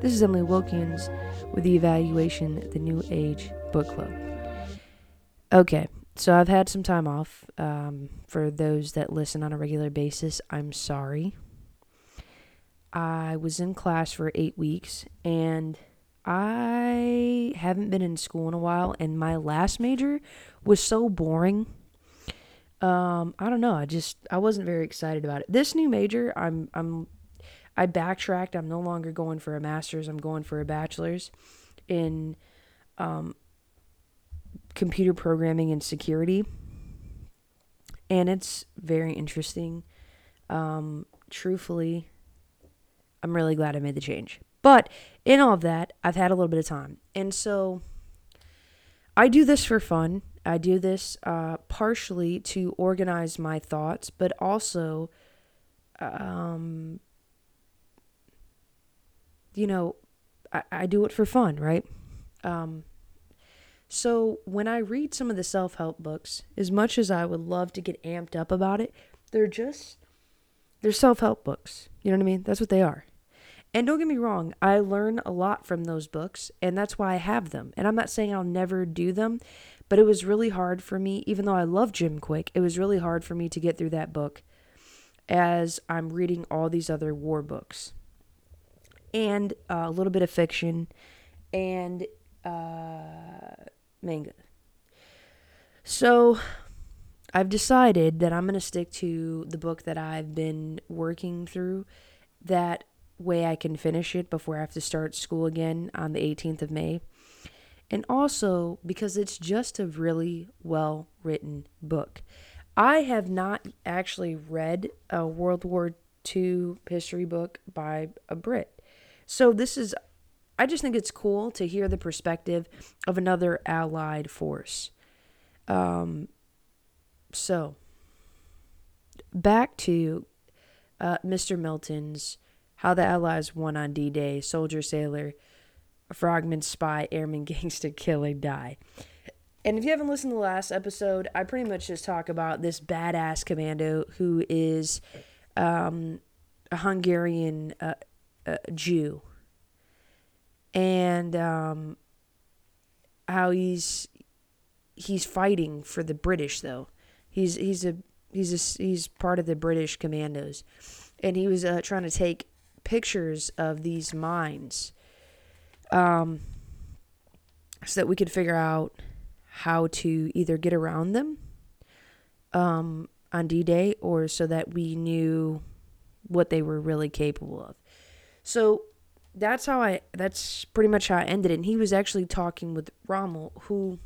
This is Emily Wilkins with the Evaluation at The New Age Book Club. Okay, so I've had some time off. Um, for those that listen on a regular basis, I'm sorry. I was in class for eight weeks and I haven't been in school in a while, and my last major was so boring. Um, I don't know. I just I wasn't very excited about it. This new major, I'm I'm I backtracked. I'm no longer going for a master's. I'm going for a bachelor's in um, computer programming and security, and it's very interesting. Um, truthfully, I'm really glad I made the change. But in all of that, I've had a little bit of time. And so I do this for fun. I do this uh, partially to organize my thoughts, but also, um, you know, I, I do it for fun, right? Um, so when I read some of the self help books, as much as I would love to get amped up about it, they're just, they're self help books. You know what I mean? That's what they are. And don't get me wrong, I learn a lot from those books, and that's why I have them. And I'm not saying I'll never do them, but it was really hard for me, even though I love Jim Kwik, it was really hard for me to get through that book as I'm reading all these other war books and uh, a little bit of fiction and uh, manga. So I've decided that I'm going to stick to the book that I've been working through that way I can finish it before I have to start school again on the 18th of May. And also because it's just a really well written book. I have not actually read a World War II history book by a Brit. So this is, I just think it's cool to hear the perspective of another allied force. Um, so, back to uh, Mr. Milton's how the Allies won on D Day, soldier, sailor, frogman, spy, airman, gangster, killer, die. And if you haven't listened to the last episode, I pretty much just talk about this badass commando who is um, a Hungarian uh, uh, Jew. And um, how he's he's fighting for the British though. He's he's a he's a, he's part of the British commandos, and he was uh, trying to take pictures of these mines um, so that we could figure out how to either get around them um, on D Day or so that we knew what they were really capable of. So that's how I, that's pretty much how I ended it. And he was actually talking with Rommel, who,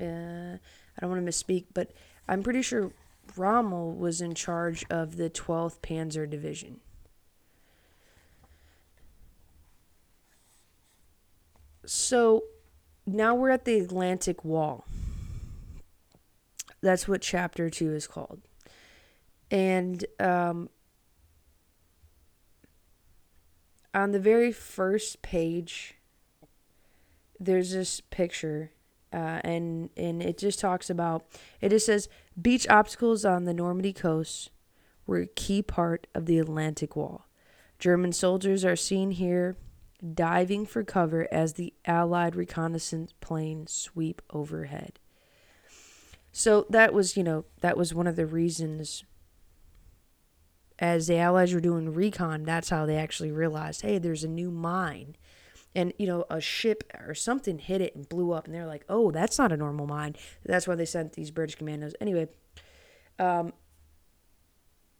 uh, I don't want to misspeak, but I'm pretty sure Rommel was in charge of the 12th Panzer Division. So now we're at the Atlantic Wall. That's what chapter two is called. And um, on the very first page, there's this picture, uh, and and it just talks about. It just says beach obstacles on the Normandy coast were a key part of the Atlantic Wall. German soldiers are seen here diving for cover as the Allied reconnaissance planes sweep overhead. So that was, you know, that was one of the reasons as the Allies were doing recon, that's how they actually realized, hey, there's a new mine. And, you know, a ship or something hit it and blew up. And they're like, oh, that's not a normal mine. That's why they sent these British commandos. Anyway, um,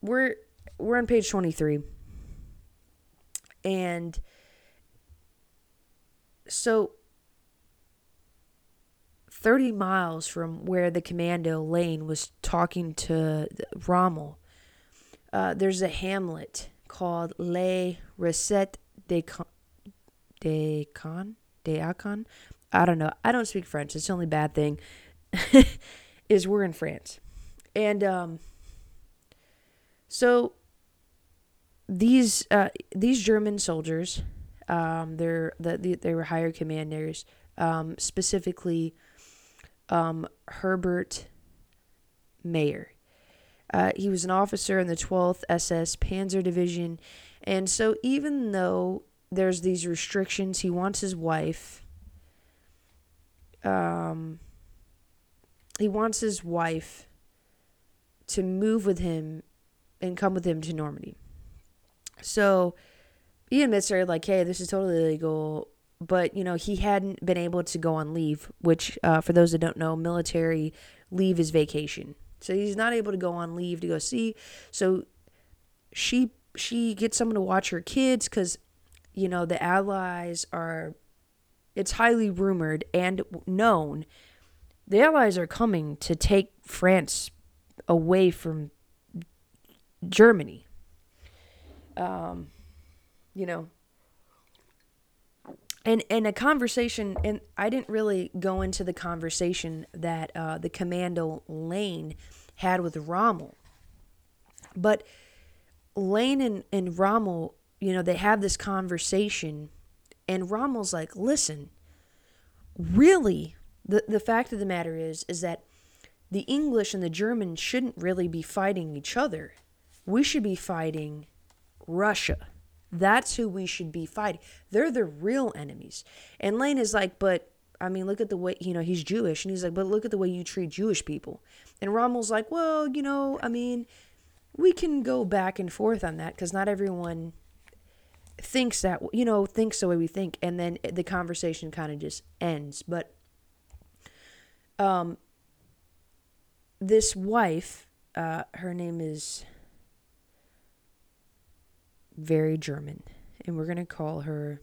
we're we're on page 23. And so 30 miles from where the commando Lane was talking to Rommel, uh, there's a hamlet called Les Recettes de Con, de Con, de Acon. I don't know. I don't speak French. It's the only bad thing is we're in France. And um, so these uh, these German soldiers um, they're the, the they were higher commanders, um, specifically um, Herbert Meyer. Uh, he was an officer in the 12th SS Panzer Division, and so even though there's these restrictions. He wants his wife. Um, he wants his wife to move with him and come with him to Normandy. So he admits her like, hey, this is totally illegal. But you know he hadn't been able to go on leave, which uh, for those that don't know, military leave is vacation. So he's not able to go on leave to go see. So she she gets someone to watch her kids because you know the allies are. It's highly rumored and known. The allies are coming to take France away from Germany. Um, you know, and and a conversation, and I didn't really go into the conversation that uh, the commando Lane had with Rommel, but Lane and, and Rommel, you know, they have this conversation, and Rommel's like, listen, really, the the fact of the matter is, is that the English and the Germans shouldn't really be fighting each other. We should be fighting Russia. That's who we should be fighting. They're the real enemies. And Lane is like, but I mean, look at the way, you know, he's Jewish. And he's like, but look at the way you treat Jewish people. And Rommel's like, well, you know, I mean, we can go back and forth on that because not everyone thinks that, you know, thinks the way we think. And then the conversation kind of just ends. But um, this wife, uh, her name is very German, and we're going to call her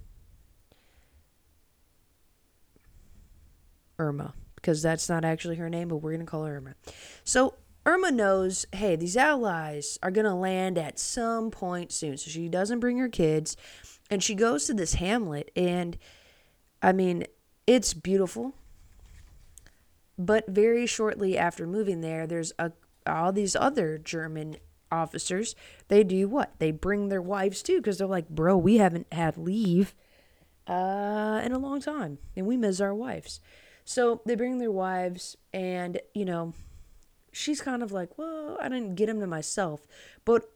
Irma because that's not actually her name, but we're going to call her Irma. So Irma knows, hey, these allies are going to land at some point soon. So she doesn't bring her kids and she goes to this hamlet and I mean, it's beautiful. But very shortly after moving there, there's a all these other German officers, they do what? They bring their wives too because they're like, bro, we haven't had leave uh, in a long time and we miss our wives. So they bring their wives, and you know, she's kind of like, well, I didn't get him to myself. But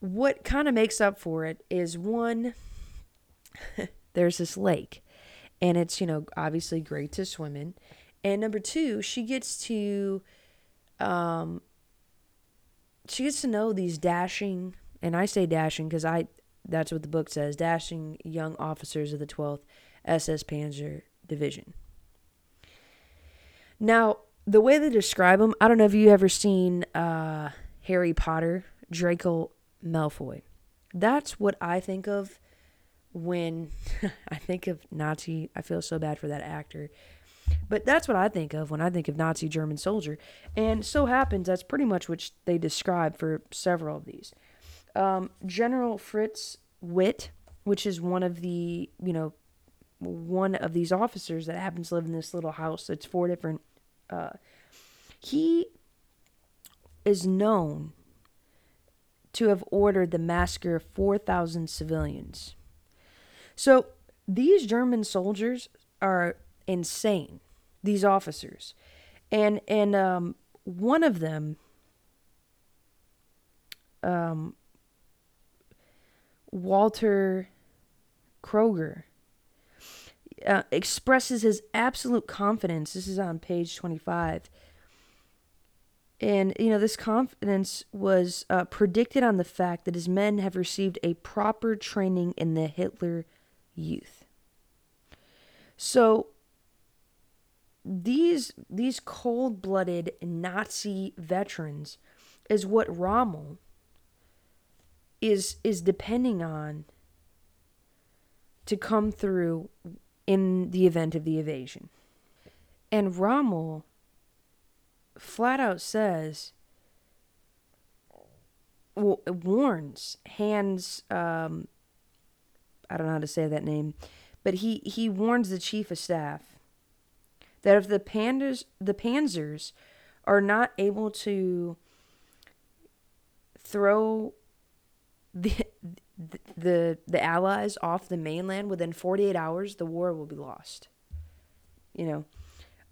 what kind of makes up for it is one, there's this lake, and it's, you know, obviously great to swim in. And number two, she gets to um, she gets to know these dashing, and I say dashing because I that's what the book says, dashing young officers of the 12th SS Panzer Division. Now, the way they describe them, I don't know if you ever seen uh, Harry Potter, Draco Malfoy. That's what I think of when I think of Nazi. I feel so bad for that actor. But that's what I think of when I think of Nazi German soldier. And so happens that's pretty much what they describe for several of these. Um, General Fritz Witt, which is one of the, you know, one of these officers that happens to live in this little house that's four different. Uh, he is known to have ordered the massacre of 4,000 civilians. So these German soldiers are insane. These officers, and and um, one of them, um, Walter Kroger, uh, expresses his absolute confidence. This is on page twenty-five. And, you know, this confidence was uh, predicted on the fact that his men have received a proper training in the Hitler youth. So, these these cold-blooded Nazi veterans is what Rommel is is depending on to come through in the event of the invasion. And Rommel flat out says well, warns Hans um I don't know how to say that name, but he he warns the chief of staff that if the pandas the panzers are not able to throw the the the allies off the mainland within 48 hours the war will be lost you know?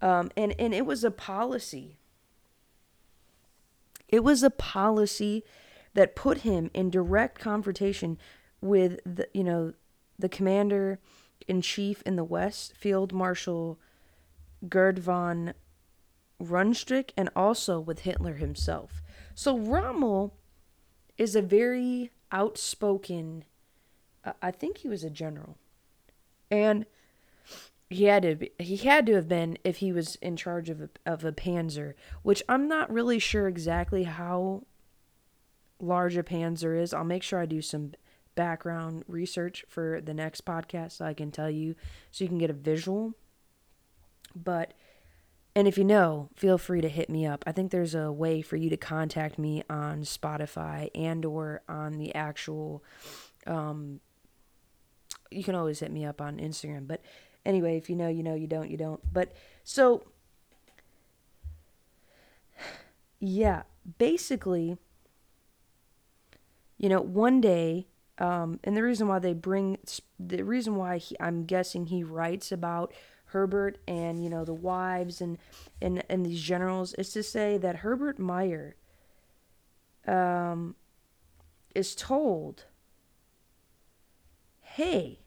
Um, and and it was a policy. It was a policy that put him in direct confrontation with the you know the commander in chief in the West, Field Marshal Gerd von Rundstedt, and also with Hitler himself. So Rommel is a very outspoken. Uh, I think he was a general, and he had to be, he had to have been if he was in charge of a, of a Panzer, which I'm not really sure exactly how large a Panzer is. I'll make sure I do some background research for the next podcast so I can tell you so you can get a visual. But and if you know, feel free to hit me up. I think there's a way for you to contact me on Spotify and or on the actual um you can always hit me up on Instagram. But anyway, if you know, you know, you don't, you don't. But so yeah, basically you know, one day um, and the reason why they bring the reason why he, I'm guessing he writes about Herbert and you know the wives and and and these generals is to say that Herbert Meyer um, is told, "Hey,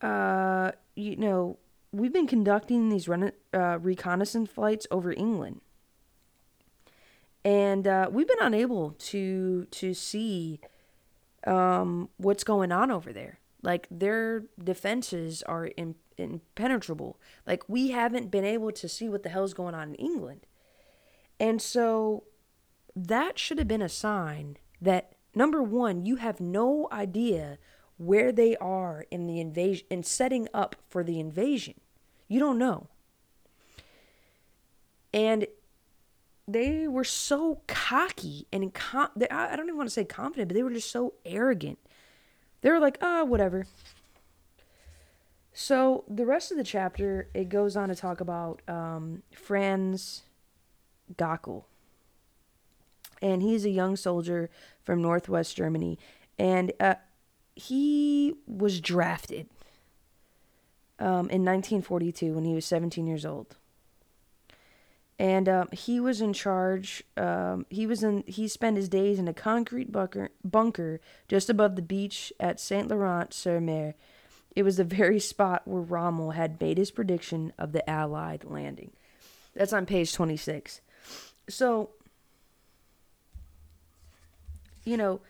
uh, you know, we've been conducting these run, uh, reconnaissance flights over England." And uh, we've been unable to to see um, what's going on over there. Like their defenses are in, impenetrable. Like we haven't been able to see what the hell's going on in England. And so that should have been a sign that number one, you have no idea where they are in the invasion in setting up for the invasion. You don't know. And they were so cocky and com- I don't even want to say confident, but they were just so arrogant. They were like, ah, oh, whatever. So the rest of the chapter, it goes on to talk about um, Franz Gockel. And he's a young soldier from Northwest Germany. And uh, he was drafted um, in 1942 when he was 17 years old and um, he was in charge. Um, he was in. He spent his days in a concrete bunker, bunker just above the beach at Saint Laurent sur Mer. It was the very spot where Rommel had made his prediction of the Allied landing. That's on page twenty six. So, you know,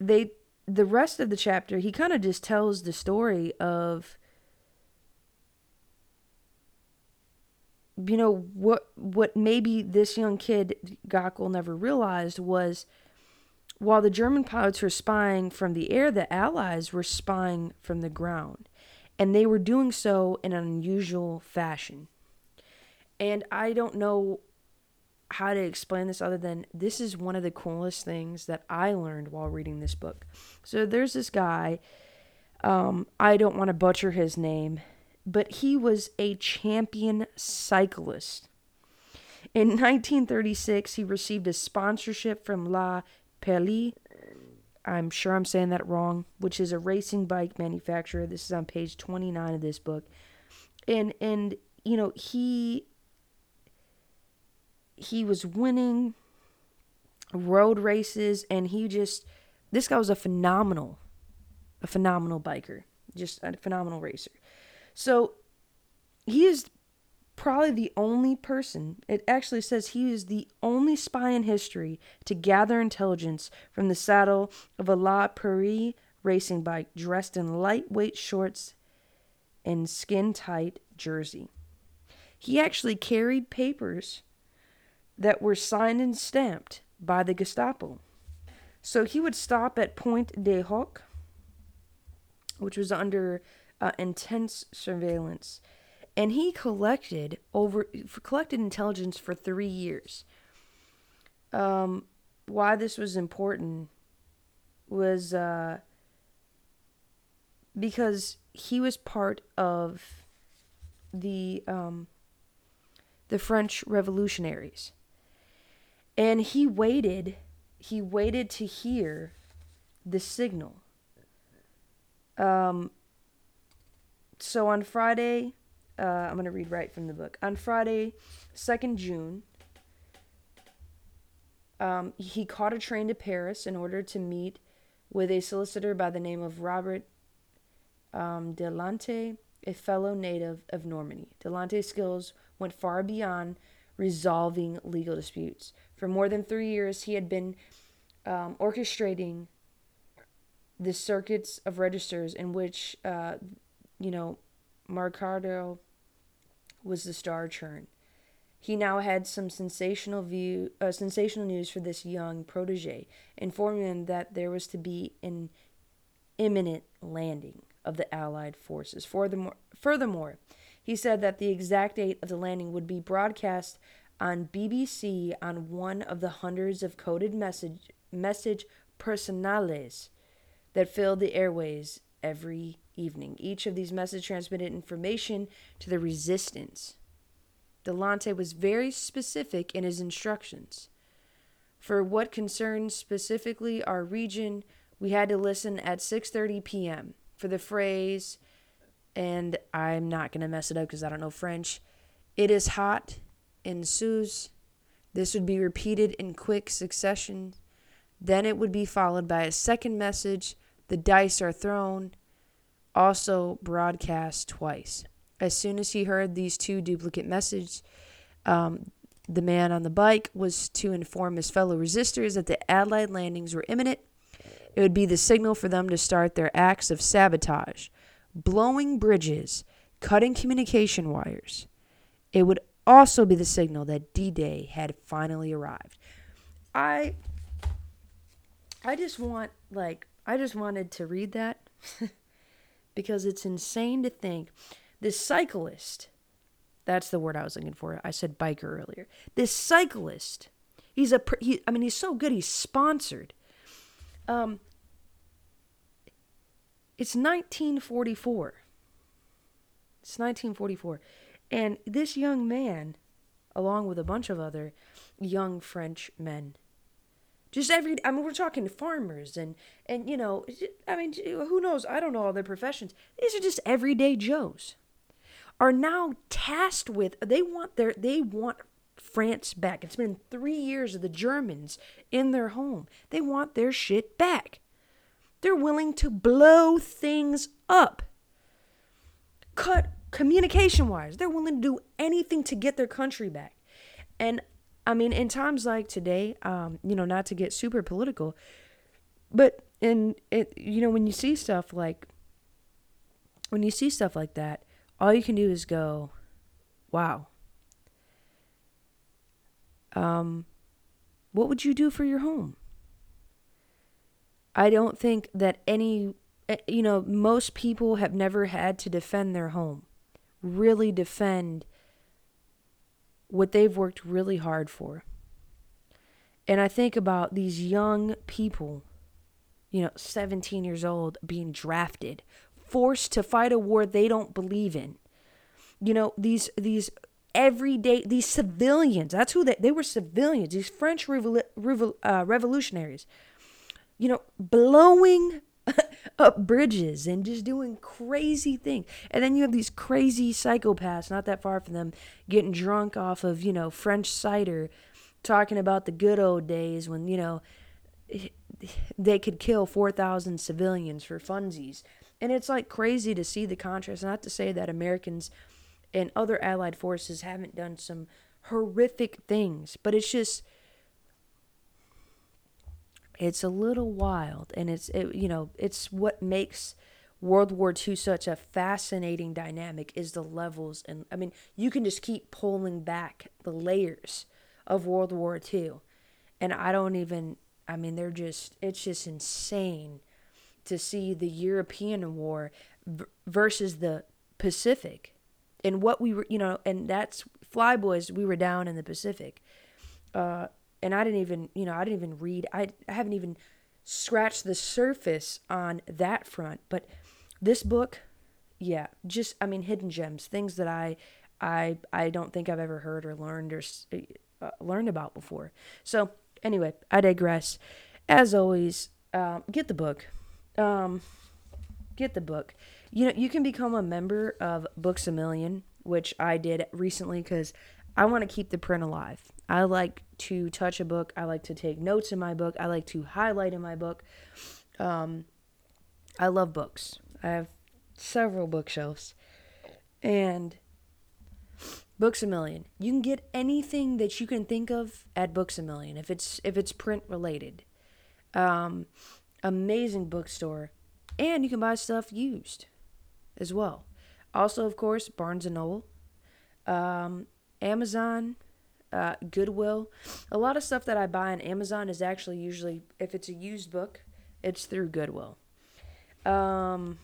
they the rest of the chapter he kind of just tells the story of you know what what maybe this young kid Gockel never realized was while the German pilots were spying from the air, the Allies were spying from the ground, and they were doing so in an unusual fashion. And I don't know how to explain this other than this is one of the coolest things that I learned while reading this book. So there's this guy. Um, I don't want to butcher his name but he was a champion cyclist. In 1936, he received a sponsorship from La Pirelli. I'm sure I'm saying that wrong, which is a racing bike manufacturer. This is on page 29 of this book. And and you know, he he was winning road races and he just this guy was a phenomenal a phenomenal biker, just a phenomenal racer. So he is probably the only person, it actually says he is the only spy in history to gather intelligence from the saddle of a La Prairie racing bike dressed in lightweight shorts and skin tight jersey. He actually carried papers that were signed and stamped by the Gestapo. So he would stop at Pointe de Hoc, which was under uh, intense surveillance, and he collected over collected intelligence for three years. Um, why this was important was uh, because he was part of the um, the French revolutionaries, and he waited. He waited to hear the signal. Um, so on Friday, uh, I'm going to read right from the book. On Friday, 2nd June, um, he caught a train to Paris in order to meet with a solicitor by the name of Robert um, Delante, a fellow native of Normandy. Delante's skills went far beyond resolving legal disputes. For more than three years, he had been um, orchestrating the circuits of registers in which, uh, you know, Mercader was the star churn. He now had some sensational view, uh, sensational news for this young protege, informing him that there was to be an imminent landing of the Allied forces. Furthermore, furthermore, he said that the exact date of the landing would be broadcast on BBC on one of the hundreds of coded message message personales that filled the airways every evening. Each of these messages transmitted information to the resistance. Delante was very specific in his instructions. For what concerns specifically our region, we had to listen at 6:30 p.m. for the phrase and I'm not going to mess it up cuz I don't know French. It is hot in Suez. This would be repeated in quick succession. Then it would be followed by a second message. The dice are thrown, also broadcast twice. As soon as he heard these two duplicate messages, um, the man on the bike was to inform his fellow resistors that the Allied landings were imminent. It would be the signal for them to start their acts of sabotage, blowing bridges, cutting communication wires. It would also be the signal that D-Day had finally arrived. I I just want like I just wanted to read that because it's insane to think this cyclist that's the word I was looking for. I said biker earlier. This cyclist, he's a he, I mean he's so good he's sponsored. Um it's 1944. It's 1944. And this young man, along with a bunch of other young French men, just every I mean we're talking to farmers and and you know I mean who knows I don't know all their professions. These are just everyday Joes. Are now tasked with they want their they want France back. It's been 3 years of the Germans in their home. They want their shit back. They're willing to blow things up. Cut communication wise, they're willing to do anything to get their country back. And I mean, in times like today, um, you know, not to get super political, but in it, you know, when you see stuff like, when you see stuff like that, all you can do is go, wow. Um, what would you do for your home? I don't think that any, eh, you know, most people have never had to defend their home really defend what they've worked really hard for. And I think about these young people, you know, 17 years old, being drafted, forced to fight a war they don't believe in. You know, these these everyday these civilians, that's who they they were civilians, these French revol, uh, revolutionaries. You know, blowing up bridges and just doing crazy things. And then you have these crazy psychopaths not that far from them getting drunk off of, you know, French cider, talking about the good old days when, you know, they could kill 4,000 civilians for funsies. And it's like crazy to see the contrast. Not to say that Americans and other allied forces haven't done some horrific things, but it's just it's a little wild, and it's it, you know it's what makes World War II such a fascinating dynamic is the levels, and I mean you can just keep pulling back the layers of World War II, and I don't even I mean they're just it's just insane to see the European war versus the Pacific, and what we were you know, and that's Flyboys we were down in the Pacific. Uh, and I didn't even, you know, I didn't even read. I, I haven't even scratched the surface on that front. But this book, yeah, just I mean, hidden gems, things that I, I, I don't think I've ever heard or learned or uh, learned about before. So anyway, I digress. As always, um, get the book. Um, get the book. You know, you can become a member of Books a Million, which I did recently because I want to keep the print alive. I like to touch a book. I like to take notes in my book. I like to highlight in my book. Um, I love books. I have several bookshelves, and Books a Million. You can get anything that you can think of at Books a Million if it's if it's print related. Um, amazing bookstore, and you can buy stuff used as well. Also, of course, Barnes and Noble, um, Amazon, uh, Goodwill. A lot of stuff that I buy on Amazon is actually usually if it's a used book, it's through Goodwill. Um,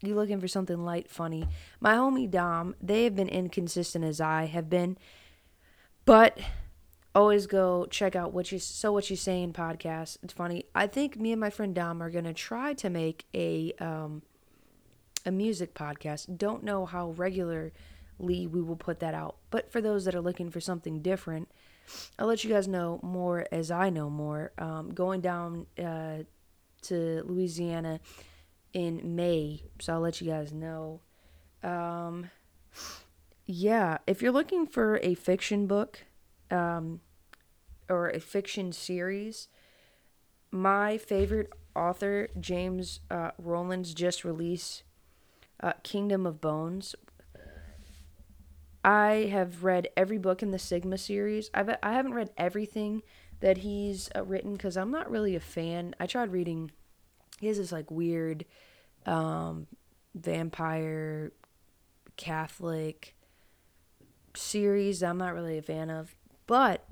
you looking for something light, funny? My homie Dom, they have been inconsistent as I have been, but always go check out what you so what you saying podcast. It's funny. I think me and my friend Dom are gonna try to make a um a music podcast. Don't know how regularly we will put that out, but for those that are looking for something different, I'll let you guys know more as I know more. Um, going down uh, to Louisiana in May, so I'll let you guys know. Um, yeah, if you're looking for a fiction book um, or a fiction series, my favorite author, James uh, Rollins, just released uh, Kingdom of Bones. I have read every book in the Sigma series. I've I haven't read everything that he's uh, written because I'm not really a fan. I tried reading. He has this like weird um, vampire Catholic series I'm not really a fan of, but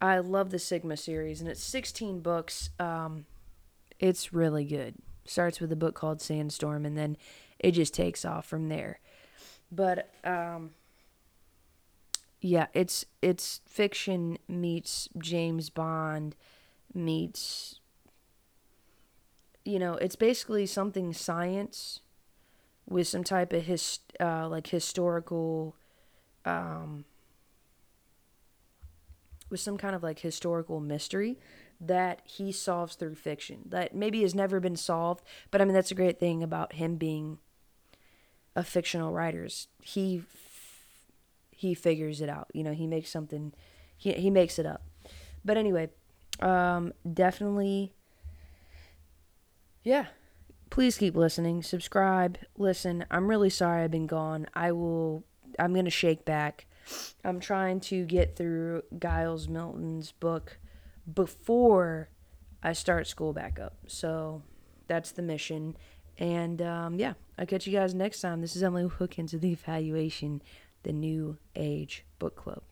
I love the Sigma series, and it's 16 books. Um, it's really good. Starts with a book called Sandstorm, and then it just takes off from there. But um, yeah, it's it's fiction meets James Bond meets you know, it's basically something science with some type of his uh, like historical um, with some kind of like historical mystery that he solves through fiction that maybe has never been solved but i mean that's a great thing about him being a fictional writers. he he figures it out you know he makes something he, he makes it up but anyway um definitely yeah. Please keep listening. Subscribe. Listen, I'm really sorry I've been gone. I will I'm to shake back. I'm trying to get through Giles Milton's book before I start school back up. So that's the mission. And um, yeah, I'll catch you guys next time. This is Emily Hookins of The Evaluation, the New Age Book Club.